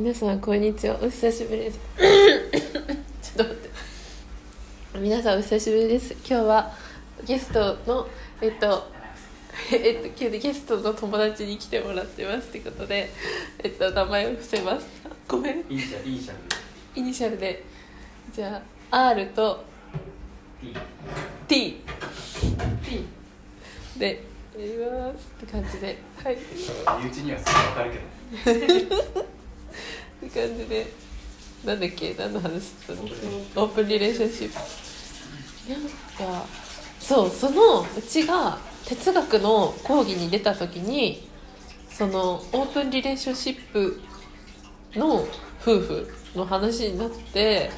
皆さんこんにちは。お久しぶりです。ちょっと待って。皆さんお久しぶりです。今日はゲストのえっと えっと今日ゲストの友達に来てもらってますってことでえっと名前を伏せます。ごめん。イニシャル。イニシャルイニシャルで。じゃあ R と T T T でやりますって感じで。はい。にはすぐ分かるけど って感じで。なんだっけ？何の話してたの？オープンリレーションシップ。なんかそうそのうちが哲学の講義に出た時にそのオープンリレーションシップの夫婦の話になって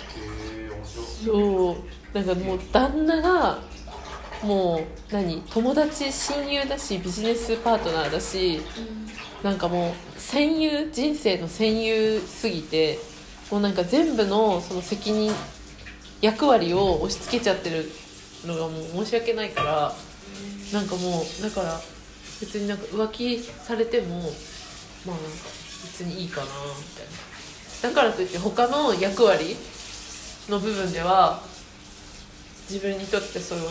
そうなんかもう旦那がもう何？友達親友だしビジネスパートナーだし、なんかもう戦友人生の戦友すぎてもうなんか全部のその責任役割を押し付けちゃってるのがもう申し訳ないからなんかもうだから別になんか浮気されてもまあ別にいいかなみたいな。だからといって他の役割の部分では自分にとってそれは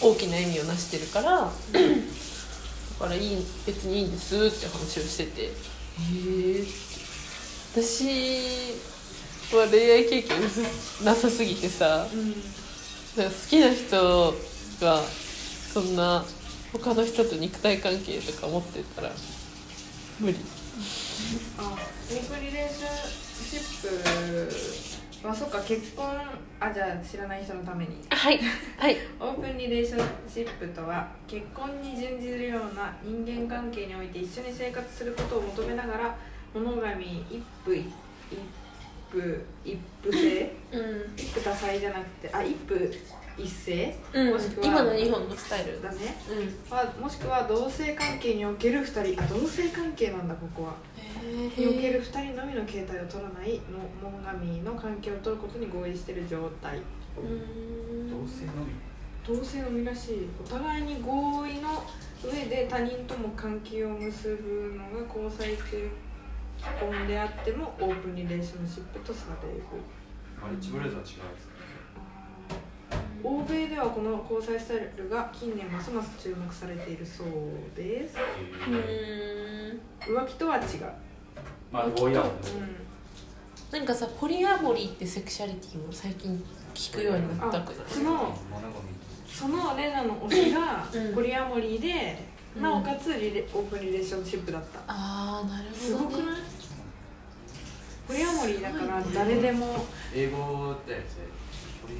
大きな意味をなしてるからからいい別にいいんですって話をしてて。へえ私は恋愛経験薄なさすぎてさ。なんか好きな人がそんな他の人と肉体関係とか持ってたら無理。あオープンリレーションシップはそっか結婚あじゃあ知らない人のために。はいはい。オープンリレーションシップとは結婚に準じるような人間関係において一緒に生活することを求めながらモノガミ一夫一夫一夫制？うん。一夫多妻じゃなくてあ一夫一世？うん。もしくは今の日本のスタイル。だね。うん。はもしくは同性関係における2人あ同性関係なんだここは。へにおける2人のみの形態を取らないのモンガミーの関係を取ることに合意している状態。うん。同性のみ。同性のみらしい。お互いに合意の上で他人とも関係を結ぶのが交際中既婚であってもオープンリレーションシップとされる。マリッジブレードは違うんですか欧米ではこの交際スタイルが近年ますます注目されているそうです。浮気とは違う、まあ合意だもん。ねうなんかさポリアモリーってセクシャリティも最近聞くようになったくないそのそのレナの推しがうん。ポリアモリーで、うん。なおかつリレオープンリレーションシップだった。ああなるほどね。すごくない？ポリアモリーだから誰でも。ミ英語だよねポリ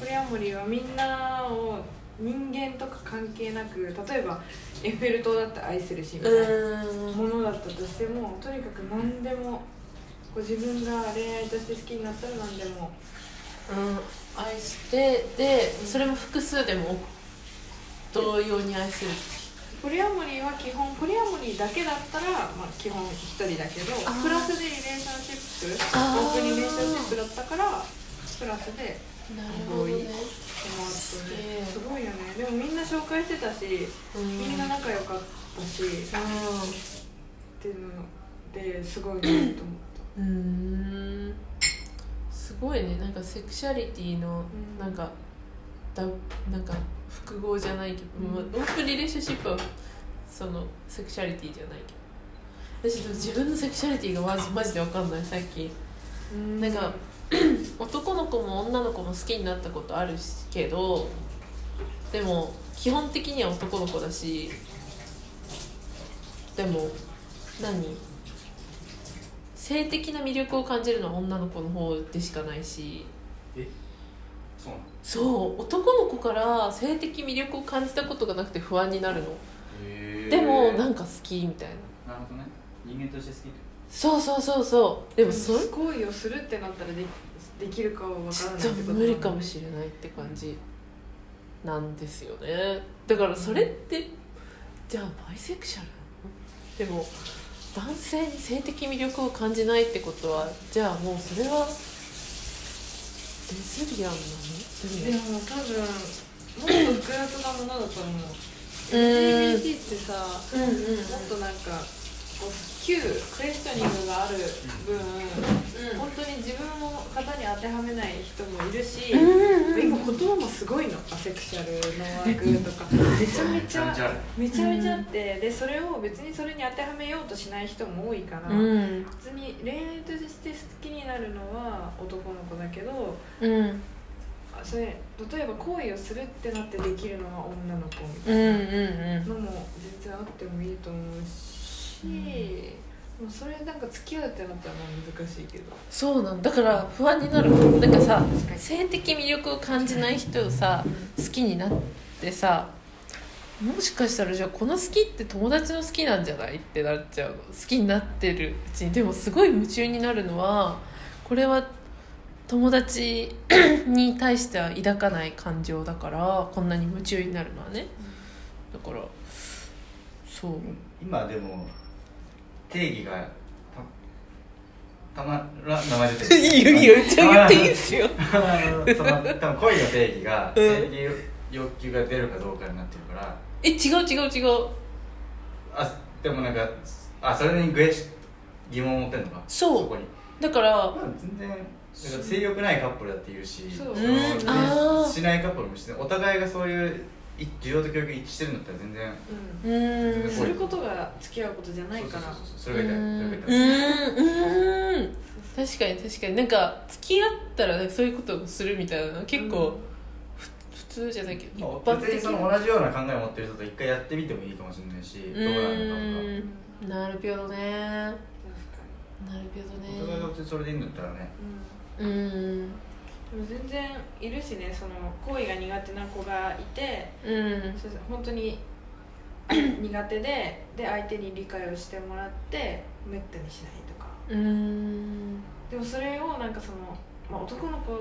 ポリアモリーはみんなを人間とか関係なく例えばエッフェル塔だって愛するしみたいなうん。ものだったとしてもとにかく何でもこう自分が恋愛として好きになったら何でもうん愛してでそれも複数でも同様に愛する。ポリアモリーは基本ポリアモリーだけだったら、まあ、基本一人だけどプラスでリレーションシップオープンリレーションシップだったからプラスで。なるほどね。もうあってすげえ。すごいよね。でもみんな紹介してたしうん。みんな仲良かったしあっていうのですごいなと思った。ーうーん。すごいね。なんかセクシャリティのうん。なんかだなんか複合じゃないけど、うん。まあオープンリレーションシップはそのセクシャリティじゃないけど。私でも自分のセクシャリティがマジマジで分かんない。最近なんか 男の子も女の子も好きになったことあるしけどでも基本的には男の子だしでも何？性的な魅力を感じるのは女の子の方でしかないし。え？そうなの？そう。男の子から性的魅力を感じたことがなくて不安になるの。へえでもなんか好きみたいな。なるほどね。人間として好きってそうそうそうそう。でもそれ行為をするってなったらでできるかは分からないちょっと無理かもれしれないって感じなんですよね。だからそれってじゃあバイセクシャルでも男性に性的魅力を感じないってことはじゃあもうそれはレズリアンなの？ででもも多分もっと複雑なものだと思う。うん。LGBT ってさうんうんうん。もっとなんかこう旧クエスチョニングがある分、うん。本当に自分の型に当てはめない人もいるし、うん今言葉もすごいのアセクシャルのワークとか。めちゃめちゃめちゃめちゃあってでそれを別にそれに当てはめようとしない人も多いから、うん。別に恋愛として好きになるのは男の子だけどうん。あそれ例えば行為をするってなってできるのは女の子みたうんうんいなうん。のも全然あってもいいと思うし、もうそれなんか付き合うってなったらまあ難しいけど。そうなんだから不安になる。なんかさ性的魅力を感じない人をさ好きになってさもしかしたらじゃあこの好きって友達の好きなんじゃない？ってなっちゃうの。好きになってるうちに。でもすごい夢中になるのはこれは友達 に対しては抱かない感情だからこんなに夢中になるのはね。だからそう。今でも定義がたたまら名前出てる。いいよいいよじゃあ言っていいっすよ。その多分恋の定義がうん。性的欲求が出るかどうかになってるから。え違う違う違う。あでもなんかあそれに疑問を持ってんのか？そう。こに。だからまあ全然性欲ないカップルだっているしそう。しないカップルもしてお互いがそういうい需要と教育一致してるんだったら全然。うん。ることが付き合うことじゃないから。そうそうそうそれが痛い。それがう痛い。ーんうーん。確かに確かに。なんか付き合ったら、ね、そういうことをするみたいなの結構、普通じゃないけど一まあ般的別にその同じような考えを持ってる人と一回やってみてもいいかもしれないしうどうなのかとか。なるほどねなるほどお互いがそれでいいんだったらね。うん全然いるしねその行為が苦手な子がいてうん。そう本当に 苦手でで相手に理解をしてもらってめったにしないとか。うーん。でもそれをなんかその、まあ、男の子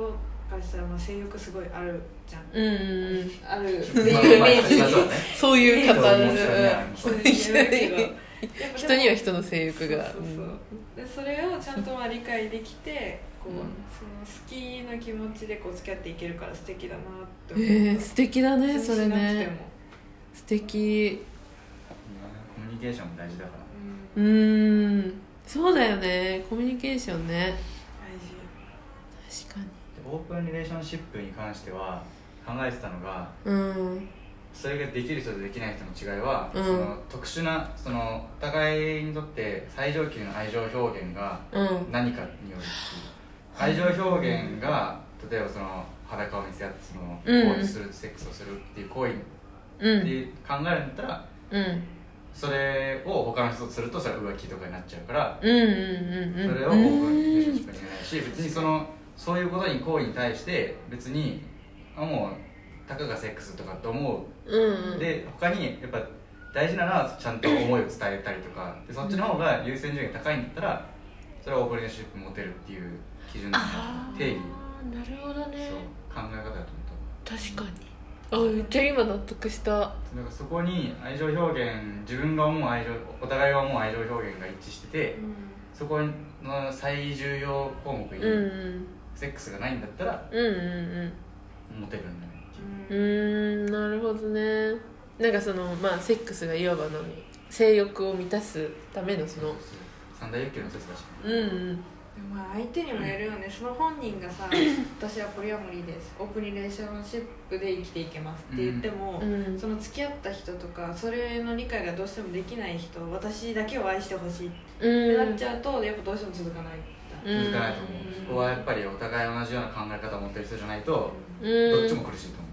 からしたらまあ性欲すごいあるじゃん、うんうんうん。ある。っていうイまあまあまあメージ。まあそうだね。そういう方人は面白いね人には人の性欲が。そうそうそう。でそれをちゃんとまあ理解できてこう、うん。その好きな気持ちでこう付き合っていけるから素敵だなってう。んえー、素敵だねそれしなくてね。も素敵。コミュニケーションも大事だから。うん。うーん。そうだよね。コミュニケーションね。大事。確かに。でオープンリレーションシップに関しては考えてたのがうん。それができる人とできない人の違いは、うん。その特殊なそのお互いにとって最上級の愛情表現がうん。何かによるっていう愛情表現が例えばその裸を見せ合ってそのうん。行為する、セックスをするっていう行為っうんていう考えるんだったらうん。それを他の人とするとそれは浮気とかになっちゃうからそれをオープンリレーションシップに言えないし別にそのそういうことに行為に対して別にあもうたかがセックスとかって思う。で他にやっぱ大事なのはちゃんと思いを伝えたりとかでそっちの方が優先順位が高いんだったらそれはオープンリシップ持てるっていう基準定義。なるほどそうね考え方だと思っ確かに。あめっちゃ今納得した。ただからそこに愛情表現自分が思う愛情お互いが思う愛情表現が一致しててそこの最重要項目にうんうん。セックスがないんだったらうんうんモテるんだねうんう。ーんなるほどね。なんかそのまあセックスがいわば何性欲を満たすためのその三大欲求の一つだしうんうんまあ相手にもよるよね。その本人がさ 私はポリアモリーです。オープンリレーションシップで生きていけますって言っても、うん。その付き合った人とかそれの理解がどうしてもできない人私だけを愛してほしいってうん。なっちゃうと、やっぱどうしても続かない続かないと思う、うん。そこはやっぱりお互い同じような考え方を持ってる人じゃないとうん。どっちも苦しいと思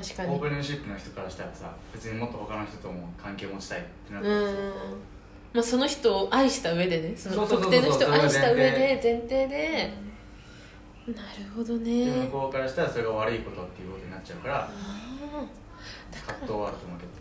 う、確かに。オープンリレーシップの人からしたらさ別にもっと他の人とも関係を持ちたいってなっうん。てさ、まあその人を愛した上でねその特定の人を愛した上で前提。で。なるほどでね向こうからしたらそれが悪いことっていうことになっちゃうから葛藤はあると思うけど。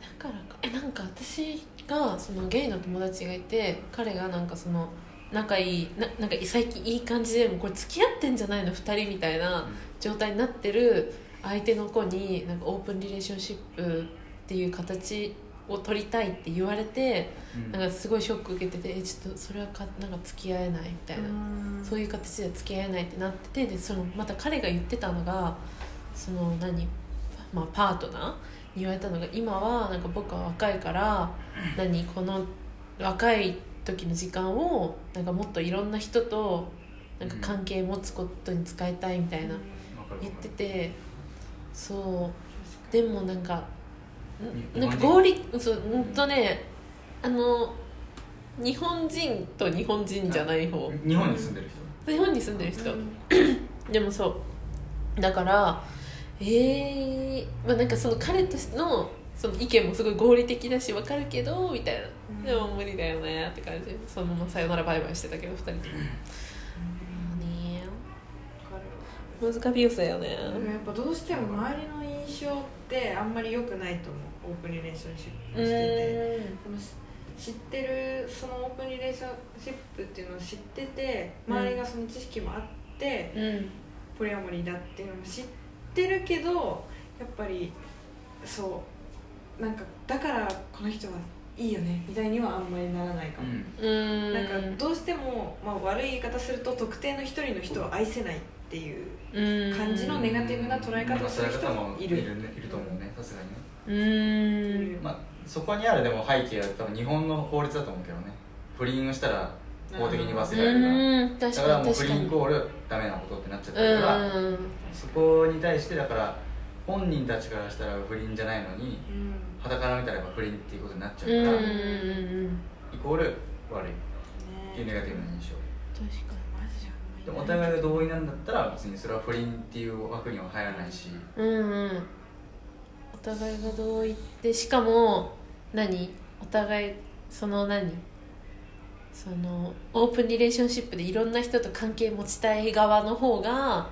だからか。えなんか私がそのゲイの友達がいて彼がなんかその仲いいななんか最近いい感じでもうこれ付き合ってんじゃないの？2人みたいな状態になってる相手の子になんかオープンリレーションシップっていう形を取りたいって言われてうん。なんかすごいショック受けててえちょっとそれはかなんか付き合えないみたいな、そういう形では付き合えないってなっててでそのまた彼が言ってたのがその何、まあ、パートナー言われたのが今はなんか僕は若いから何？この若い時の時間をなんかもっといろんな人となんか関係持つことに使いたいみたいな言っててそう。でもなんか日なんか合理そううんとねあの日本人と日本人じゃない方。日本に住んでる人。日本に住んでる人、うん。でもそう。だからえー、まあなんかその彼としてのその意見もすごい合理的だし分かるけどみたいな、うん。でも無理だよねって感じ。でそのままさよならバイバイしてたけど2人とも、ね。わかるえ難しいよね。でもやっぱどうしても周りの印象ってあんまり良くないと思うオープンリレーションシップうしてて知ってるそのオープンリレーションシップっていうのを知ってて周りがその知識もあって、うんポリアモリーだっていうのも知ってるけどやっぱりそうなんかだからこの人はいいよねみたいにはあんまりならないかも、うん。なんかどうしても、まあ、悪い言い方すると特定の一人の人を愛せないっていううん。感じのネガティブな捉え方をする人もいる。いるねいると思うねさすがにねうーん。まあそこにあるでも背景は多分日本の法律だと思うけどね。不倫をしたら法的に罰せられるから。だからもう不倫イコールダメなことってなっちゃってるか。らうん。そこに対してだから本人たちからしたら不倫じゃないのにうん。肌から見たらやっぱ不倫っていうことになっちゃうから、うん。イコール悪い。っていうネねガティブな印象。確かマジででもお互いが同意なんだったら別にそれは不倫っていう枠には入らないし。にうんうん。お互いが同意でしかも何？お互いその何？そのオープンリレーションシップでいろんな人と関係持ちたい側の方が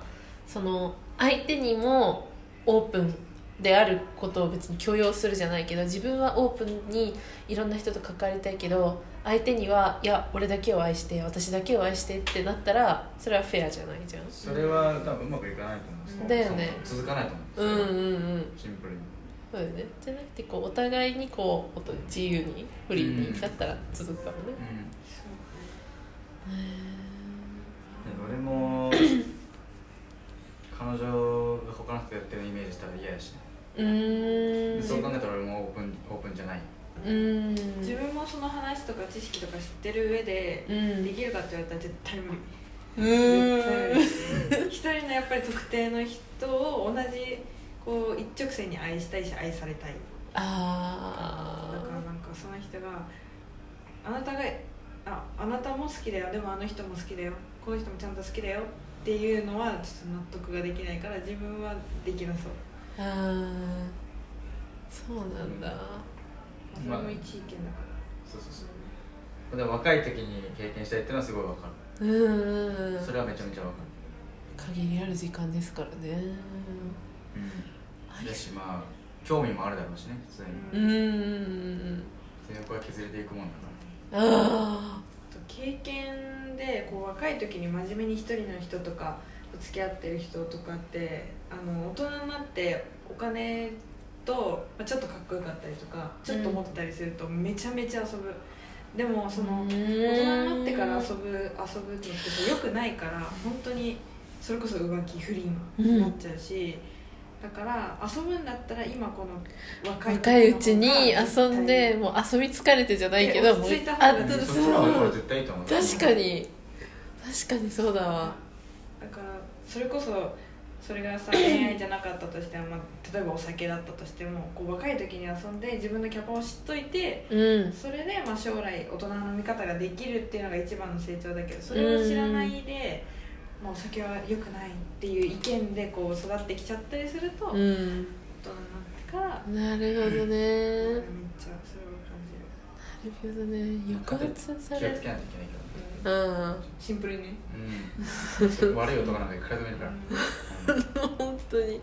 その相手にもオープンであることを別に許容するじゃないけど自分はオープンにいろんな人と関わりたいけど相手にはいや俺だけを愛して私だけを愛してってなったらそれはフェアじゃないじゃん。それは多分うまくいかないと思うんですだよね。続かないとうん思うんうんうん。ですよシンプルにそうね。じゃなくてこうお互いにこう音自由にフリーにだったら続くかもね。うん。そうで俺も彼女が他の人とやってるイメージしたら嫌やしね。うーん。でそう考えたら俺もオープンオープンじゃない。うーん。自分もその話とか知識とか知ってる上でうん。できるかって言われたら絶対無理。うーん。一人のやっぱり特定の人を同じこう一直線に愛したいし愛されたい。あだからなんかその人があなたがああなたも好きだよ。でもあの人も好きだよ。この人もちゃんと好きだよっていうのはちょっと納得ができないから自分はできなそう。ーあー。そうなんだ。それも一意見だから、そうそうそう。でも若い時に経験したいっていうのはすごい分かうーんるそれはめちゃめちゃ分か限りある時間ですからね。るうんだしまあ興味もあるだろうしね普通に。うーん。性欲は削れていくもん。だかあ経験でこう若い時に真面目に一人の人とか付き合ってる人とかってあの大人になってお金と、まあ、ちょっとかっこよかったりとかちょっと持ってたりするとめちゃめちゃ遊ぶ、でもその大大人になってから遊ぶ遊ぶのってよくないから本当にそれこそ浮気不倫になっちゃうし、だから遊ぶんだったら今この若い若いうちに遊んでもう遊び疲れてじゃないけどもうで落ち着いた方があ絶対らそ絶対いいと思う。確かに。確かにそうだわ。だからそれこそそれがさ恋愛じゃなかったとしても、まあ、例えばお酒だったとしてもこう若い時に遊んで自分のキャパを知っといてうん。それでまあ将来大人の見方ができるっていうのが一番の成長だけどそれを知らないで、まあ、お酒は良くないっていう意見でこう育ってきちゃったりすると、大人になうんってから、なるほどね。めっちゃそれを感じる。なるほどね。抑圧さ気をつれるけないといけないけどうん。シンプルに。ね、うん。悪い男なんかいくらでもいるから本当に。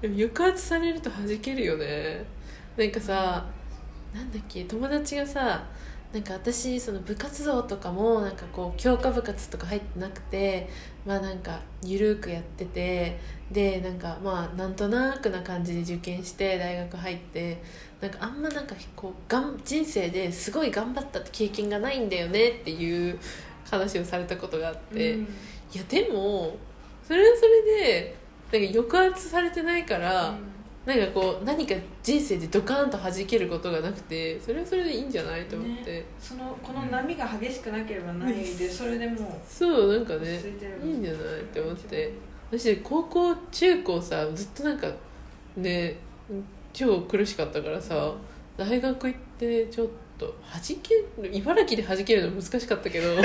でも抑圧されると弾けるよね。なんかさなんだっけ友達がさなんか私その部活動とかもなんかこう強化部活とか入ってなくてまあなんかゆるくやっててでなんかまあなんとなくな感じで受験して大学入ってなんかあんまなんかこうがん人生ですごい頑張ったって経験がないんだよねっていう話をされたことがあって、うん。いやでもそれはそれでなんか抑圧されてないから、なんかこう何か人生でドカーンと弾けることがなくてそれはそれでいいんじゃないと思って、そのこの波が激しくなければないでそれでもうそうなんか落ねいいいんじゃないって思って私高校中高さずっとなんかね超苦しかったからさ大学行ってちょっと弾ける茨城で弾けるの難しかったけど。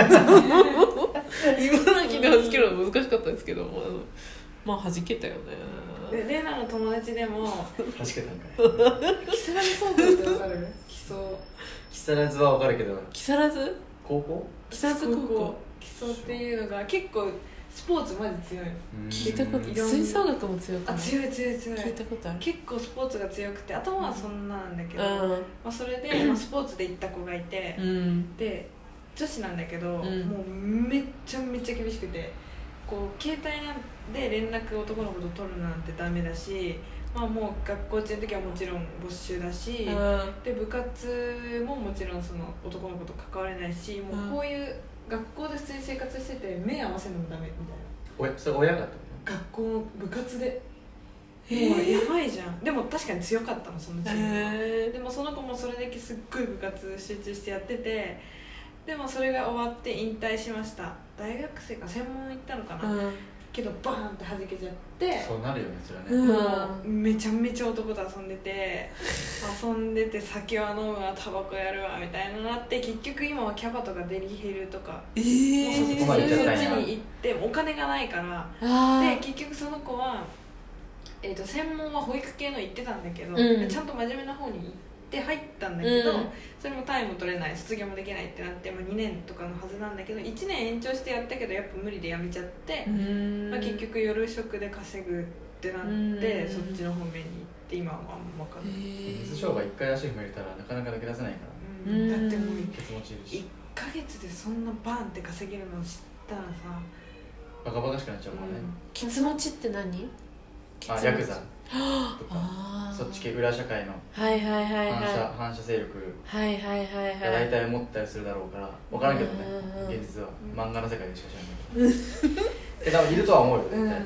茨城で弾けるの難しかったですけどあのまあ弾けたよねでレナの友達でも。確かなんか 木更津高校ってわかる？木更津。は分かるけど。木更津？高校？木更津高校。基礎っていうのが結構スポーツマジ強いの。聞いたこと吹奏楽も強くない？あ強い強い強い。聞いたことある？結構スポーツが強くて頭はそんななんだけど、うまあ、それで、まあ、スポーツで行った子がいて、んうん。で女子なんだけど、ん。もうめっちゃめちゃ厳しくてこう携帯なんで連絡男の子と取るなんてダメだし、まあ、もう学校中の時はもちろん没収だし、で部活ももちろんその男の子と関われないしもうこういう学校で普通に生活してて目合わせるのもダメみたいおやそれ親が学校の部活で。もうやばいじゃん。でも確かに強かったのそのチームは。へでもその子もそれだけすっごい部活集中してやっててでもそれが終わって引退しました。大学生か専門行ったのかな、うん。けどバーンって弾けちゃって。とそうなるよねそれはね、うん。もうめちゃめちゃ男と遊んでて。遊んでて酒は飲むわタバコやるわみたいななって結局今はキャバとかデリヘルとか、えもうそっちーそこまで行っちに行ってお金がないから。あで結局その子は、えー、と専門は保育系の行ってたんだけど、うん。ちゃんと真面目な方に行って入ったんだけど、うん。それも単位も取れない卒業もできないってなって、まあ、2年とかのはずなんだけど1年延長してやったけどやっぱ無理でやめちゃって、うん。まあ、結局夜職で稼ぐってなって、うん。そっちの方面に行って今はあんま分かんない、水商売一回足踏めたらなかなか抜け出せないから。うん。うん。だってもうケツ持ちいる1しヶ月でそんなバンって稼げるの知ったらさ、バカバカしくなっちゃうもんね、ケツ持ちって何？あヤクザ。とかそっち系裏社会の。はいはいはい反射,、は反射勢力。いはいはいはい。がはい大体持ったりするだろうから分からんけどね現実は。うん。漫画の世界でしか知らないけどえ多分いるとは思うよ絶対、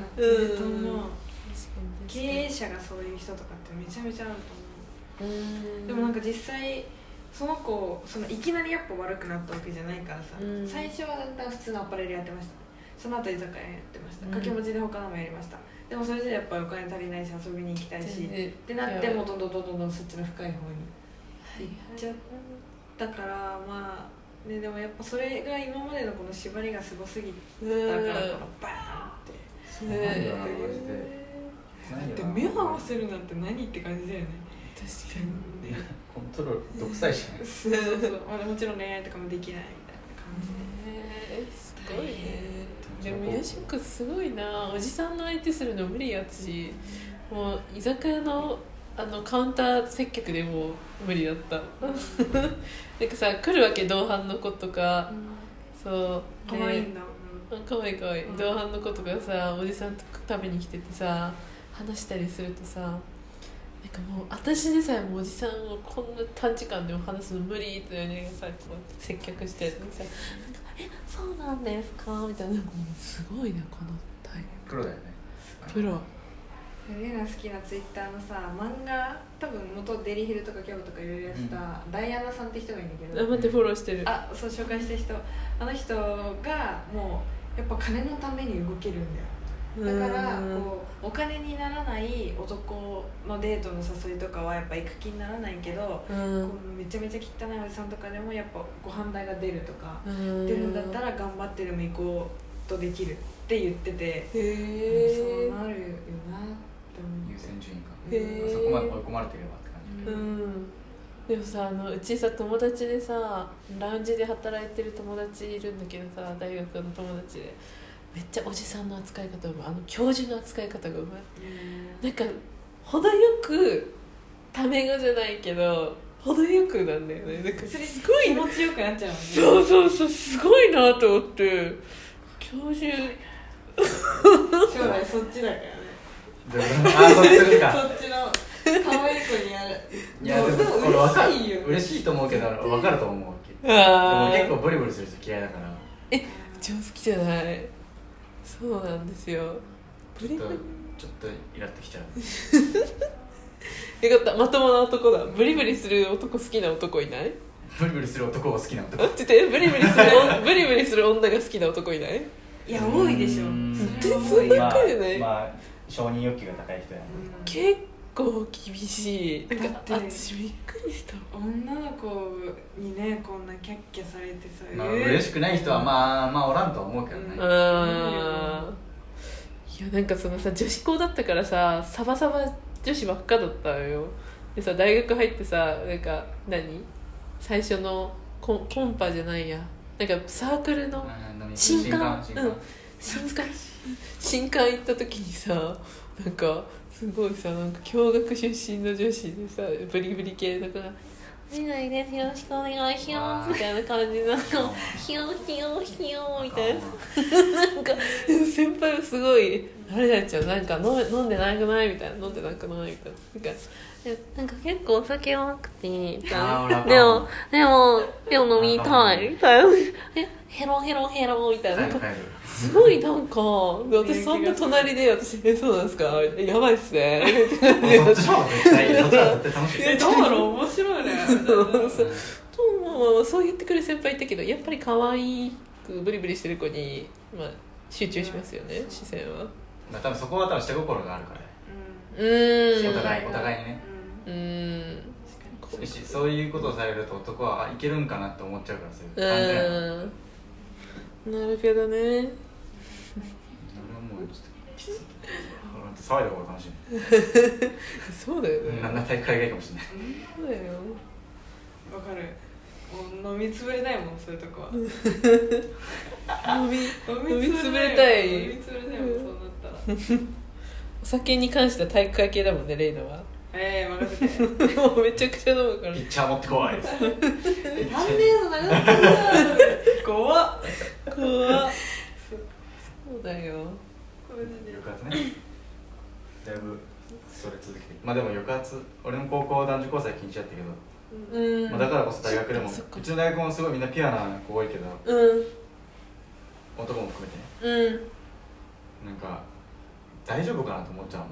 経に営者がそういう人とかってめちゃめちゃあると思う。うん。でもなんか実際その子そのいきなりやっぱ悪くなったわけじゃないからさ、うん。最初はだんだん普通のアパレルやってました。その後居酒屋やってました。うん。掛け持ちで他のもやりましたでもそれじゃやっぱりお金足りないし遊びに行きたいしでってなってもうどんどんどんどんどんそっちの深い方に行っちゃったからまあねでもやっぱそれが今までのこの縛りがすごすぎうんたからこのバーンって。そうなんだ。よなマジで。だって目を合わせるなんて何って感じだよね。確かに。コントロール独裁者。ねそうそうそう。まあもちろん恋愛とかもできないみたいな感じで。えーすごいねでもヤシ君すごいな。おじさんの相手するの無理やし。もう居酒屋のあのカウンター接客でも無理だった。なんかさ来るわけ同伴の子とか。そう。可愛いんだ、あかわいいかわい。いうん。同伴の子とかさおじさんと食べに来ててさ話したりするとさなんかもう私でさえもおじさんをこんな短時間でも話すの無理って言いながらさこう接客してるのにさなんか「えそうなんですか?」みたいな。すごいねこのタイプロだよね。プロレナ好きなツイッターのさ漫画多分元デリヘルとかキャブとかいろいろやってた、ダイアナさんって人がいるんだけどあ待ってフォローしてる。あそう紹介してる人。あの人がもうやっぱ金のために動けるんだよだからうんこうお金にならない男のデートの誘いとかはやっぱ行く気にならないけど、うこうんめちゃめちゃ汚いおじさんとかでもやっぱご飯代が出るとか、うん。出るんだったら頑張ってでも行こうとできるって言ってて、へえそうなるよなって思う優先順位か。へーそこまで追い込まれてればって感じ。うん。でもさあのうちさ友達でさラウンジで働いてる友達いるんだけどさ大学の友達でめっちゃおじさんの扱い方うまい。あの教授の扱い方がうまい。なんか程よくタメ語じゃないけど程よくなんだよね。なんかそれすごいな。気持ちよくなっちゃうもんね。そうそうそうすごいなと思って。教授。将来そっちだからあそっちか。そっちの可愛い子にやるいやでも嬉しいよ。嬉しいと思うけど分かると思うわけ。でも結構ブリブリする人嫌いだから。上手きじゃないそうなんですよ。ブちょっとリブリ。ちょっとイラっときちゃう。よかった。まともな男だ。ブリブリする男好きな男いない？ブリブリする男を好きな男。あちょっとブリブリするお ブリブリする女が好きな男いないいや多いでしょ。うん。そんな多いよわけじゃないまあ承認欲求が高い人やね結構厳しい。だって私びっくりした。女の子にねこんなキャッキャされてさまあえー嬉しくない人はまあまあおらんとは思うけどね。うん。いやなんかそのさ女子校だったからさサバサバ女子ばっかだったのよ。でさ大学入ってさなんか何？最初のコンコンパじゃないや。なんかサークルの新刊。うん。新刊。新刊行った時にさなんかすごいさなんか共学出身の女子でさブリブリ系の子が「見ないですよろしくお願いします」みたいな感じでなんか「ひよひよひよ」みたいな。なんか先輩はすごい「誰々ちゃんなんか飲め飲んでなくない?」みたいな「飲んでなくない?」みたいな。なんかなんか結構お酒弱くてみたいな。でもでもでも飲みたい。みたいな。えヘロヘロヘロみたいななんかすごいなんかで 私そんな隣で私「えそうなんですか？えやばいっすね」って感じでそっちだろう面白いね。そうとまあそう言ってくる先輩いたけどやっぱり可愛くブリブリしてる子に、まあ、集中しますよね視線は。まあ多分そこは多分下心があるから。うーん。お互いお互いにね。うーん。しそういうことをされると男はあいけるんかなって思っちゃうからそういうう感じやなるほどね。俺はもうちょっときつい騒いだ方が楽しいそうだよね。なんな大会がいいかもしれない。そうだよ。わかる。もう飲みつぶれないもんそういうとこは。飲 飲みみ飲みつぶれたい。飲みつぶれたいもんそうなったら。お酒に関しては体育会系だもんねレイナは。ええ任せて。もうめちゃくちゃ飲むから。ピッチャー持ってこい。の長かった怖っ怖っ。そうだよ。これでね抑圧ね。だいぶそれ続けて。まあでも抑圧俺の高校男女交際禁止やったけど、うん。まあ、だからこそ大学でもそっかうちの大学もすごいみんなピュアな子多いけどうん。男も含めてね。うん。なんか大丈夫かなと思っちゃうもん、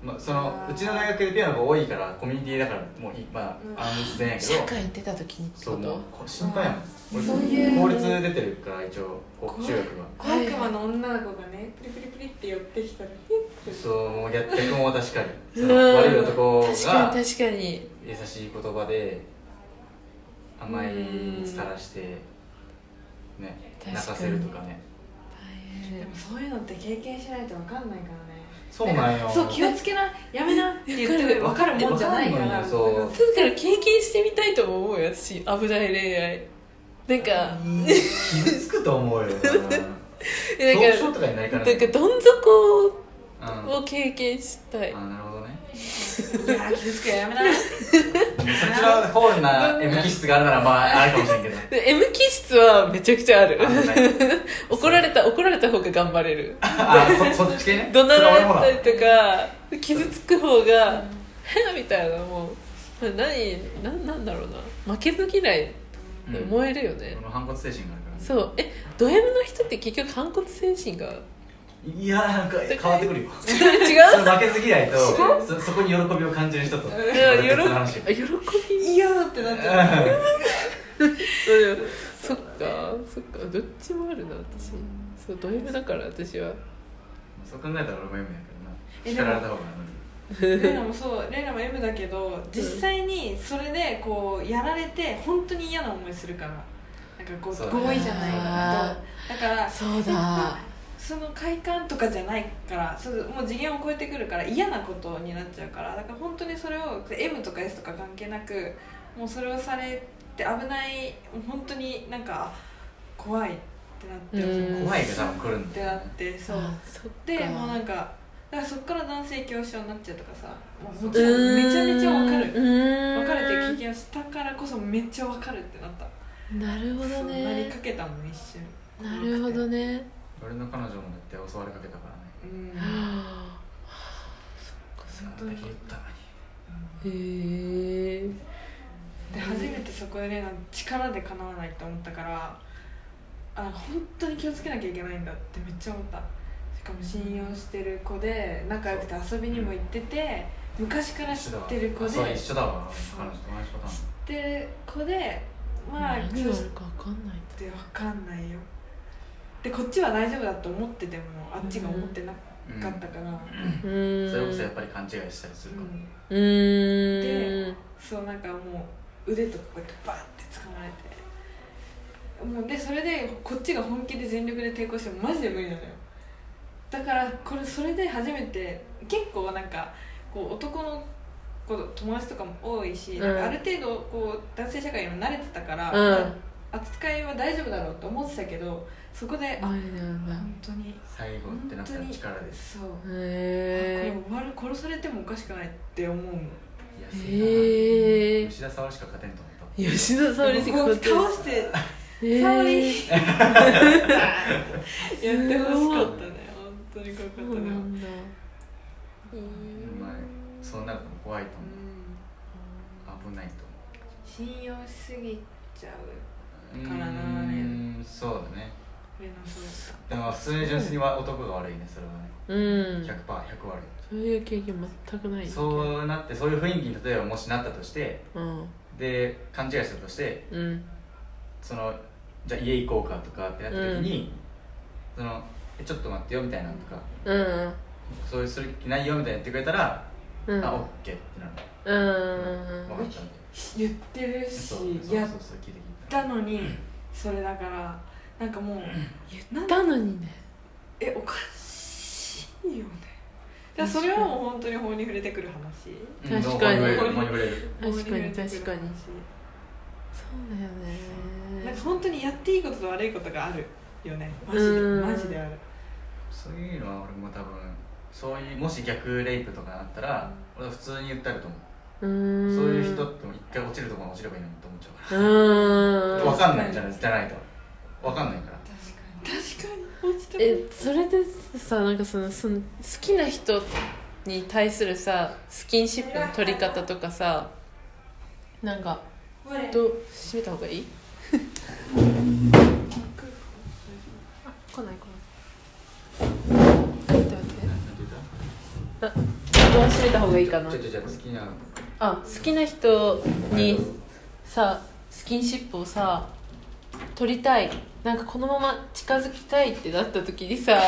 まあ、そのうちの大学でピアノが多いからコミュニティだからもういまうん。あ安全やけど。社会出た時にってこと？そうもうこ心配やもん。法律出てるから一応中学は。小悪魔の女の子がねプリプリプリって寄ってきたらそうもう逆逆も確かに悪い。男がに確かに優しい。言葉で甘い。蜜垂らしてね泣かせるとかね大変でもそうい。うのって経験しない。と分かんない。からねそうなんよ。そう気をつけなやめなって言っても分かるもんじゃないからだから経験してみたいとも思うよ私。危ない恋愛。なんか。傷つくと思うよな。んかどん底うん。を経験したい。あなるほど。ねいや気をつけやめな。そちらの方な M 気質があるならまああるかもしれんけど。で M 気質はめちゃくちゃある。怒られた怒られた方が頑張れる。あそそっち系ね。怒鳴られそたりとか傷つく方が「へみたいなもう。何なんなんだろうな。負けず嫌いって思えるよね。こ、の反骨精神があるからね。そう。えド M の人って結局反骨精神がいやなんか変わってくるよ。違う？その負けず嫌いとそそこに喜びを感じる人と喜び別の話。よあ喜び？嫌だってなっちゃう。う んそっかそっかどっちもあるな私。そうド M だから私は。そう考えたら俺も M やけどな。え叱られた方がレイナもそうレイナも M だけど実際にそれでこうやられて本当に嫌な思いするから。なんかこうそう合意じゃないあと。だからそうだその快感とかじゃないからそれもう次元を超えてくるから嫌なことになっちゃうからだから本当にそれを M とか S とか関係なくもうそれをされて危ないもう本当になんか怖いってなってうん。怖いが多分来るんってなってそう。あそっか。でもうなんかだからそっから男性恐怖症になっちゃうとかさもうもちろんめちゃめちゃわかる。る別れてる経験をしたからこそめっちゃわかるってなった。なるほどそうなりねかけたもん一瞬。なるほどね俺の彼女もだって襲われかけたからね。うん。はあその時言ったのにへえで初めてそこでね力でかなわないと思ったからあ本当に気をつけなきゃいけないんだってめっちゃ思った。しかも信用してる子で仲良くて遊びにも行ってて昔から知ってる子でそう。一緒だわ。そう彼女と同じパターン。知ってる子でまあ何クスがあるか分かんない。って分かんないよでこっちは大丈夫だと思っててもあっちが思ってなうんかったから、うーん。それこそやっぱり勘違いしたりするかも、うん。うーんそうなんかもう腕とかこうやってバーって掴まれて。もうでそれでこっちが本気で全力で抵抗してもマジで無理なのよ。だからこれそれで初めて結構なんかこう男の子友達とかも多いし、うんなん。かある程度こう男性社会にも慣れてたから、うん扱いは大丈夫だろうと思ってたけどそこで、本当に。最後ってなったら力ですそう、へこれ終わる殺されてもおかしくないって思うの。吉田沙保里しか勝てんと思った。吉田沙保里しか勝ってない倒してえ沙保 やってほしかったね。本当に怖かそうったねなんだ。まあそうなると怖いと思う。危ないと信用しすぎちゃう思うからなうーんそうだね。俺のそうだっでも普通に純粋には男が悪いねそれはね。うん。100%100 悪そういう経験全くないいそうなってそういう雰囲気に例えばもしなったとしてうん。で勘違いしたとしてうん。そのじゃあ家行こうかとかってなった時に、そのえちょっと待ってよみたいなのとかうん。そういうする気ないよみたいな言ってくれたら、うん。あオッケーってなるうん。分かったみたい言ってるしなそうそうそうそう聞いて聞いたのにそれだからなんかもう言ったのにね。えおかしいよね。だそれはもう本当に法に触れてくる話？確かに。確かに法に触れてくる話。確かにそうだよなんかね本当にやっていいことと悪いことがあるよね。マジでうんマジである。そういうのは俺も多分そういうもし逆レイプとかなったら、俺は普通に言ったると思う、そういう人っても一回落ちるところに落ちればいいのにっちゃうかうーん。ら分かんないんじゃないじゃないと。分かんないから。確かに。落ちてえそれでさなんかそのその好きな人に対するさスキンシップの取り方とかさなんかどう閉めた方がいい？あ来ない来ない。待って待って。あドア閉めた方がいいかな。ちょっとじゃあ好きな。あ好きな人にさスキンシップをさ取りたい。なんかこのまま近づきたいってなった時にさ。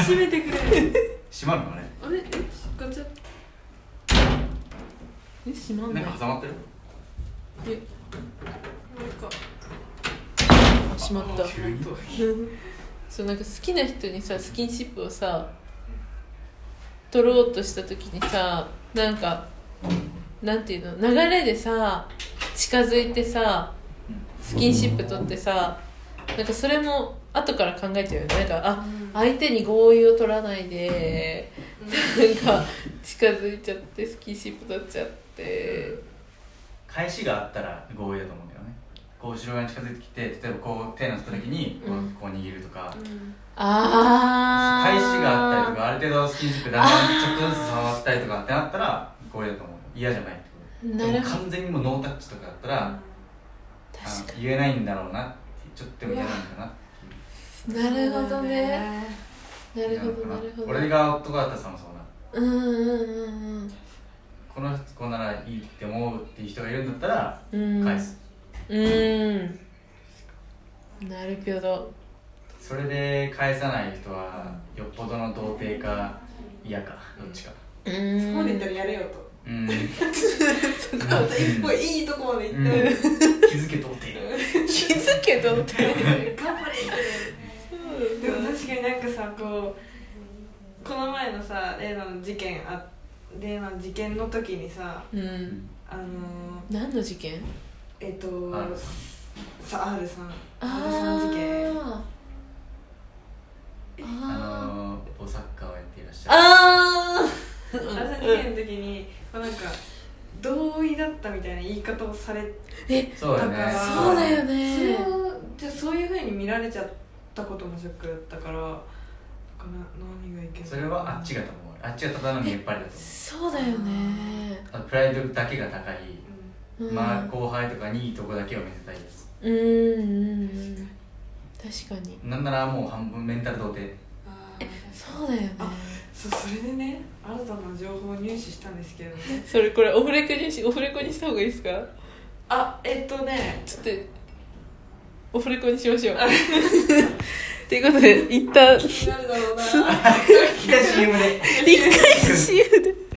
閉めてくれ 閉まるのねあれ？え？ガチャえ閉まんなないんか挟まってる？え。なんか。あ閉まった。急に。そうなんか好きな人にさスキンシップをさ取ろうとした時にさなんかなんていうの？流れでさ近づいてさスキンシップ取ってさなんかそれも後から考えちゃうよね。なんかあ相手に合意を取らないでなんか近づいちゃってスキンシップ取っちゃって。返しがあったら合意だと思うんだよね。こう後ろ側に近づいてきて例えばこう手乗せた時にこううんこう握るとか、ああ返しがあったりとかある程度スキンシップだんだんちょっとずつ触ったりとかってなったら合意だと思う嫌じゃないってことなるほど。でも完全にもうノータッチとかだったら、あ確かの言えないんだろうなってちょっとでも嫌なんだなっていう。になるほどね。な。るほどなるほど。俺が男だったらさもそうなうんうんうんこの子ならいいって思うっていう人がいるんだったらうん。返す、うん。なるほど。それで返さない人はよっぽどの童貞か嫌かどっちか。うん。そこまで行ったらやれよとうん、うん、あと一歩いいとこまで行って、気づけ童貞気づけどって頑張れってでも確かになん。かさこうこの前のさ例の事件あ例の事件の時にさうん。あのー、何の事件えっ、とさ R さん。R あさん。事件あああのー、おサッカーをやっていらっしゃるあ R さん。事件の時に、まあ、なんか同意だったみたいな言い方をされえそうだよねだからそうだよそれじゃあそういうふうに見られちゃったこともショックだったから何がいけないそれはあっちがと思う。あっちがただの見えっ張りだと思う。そうだよね。あプライドだけが高い、うん。まあ、後輩とかにいいとこだけを見せたいです。うんうんうん確かに。なんならもう半分メンタル童貞。あそうだよね。あそうそれでね新たな情報を入手したんですけどね。それこれオフレコにしオフレコにした方がいいですか？あえっとね。ちょっとオフレコにしましょう。ということで一旦気になるだろうな。一回 CM で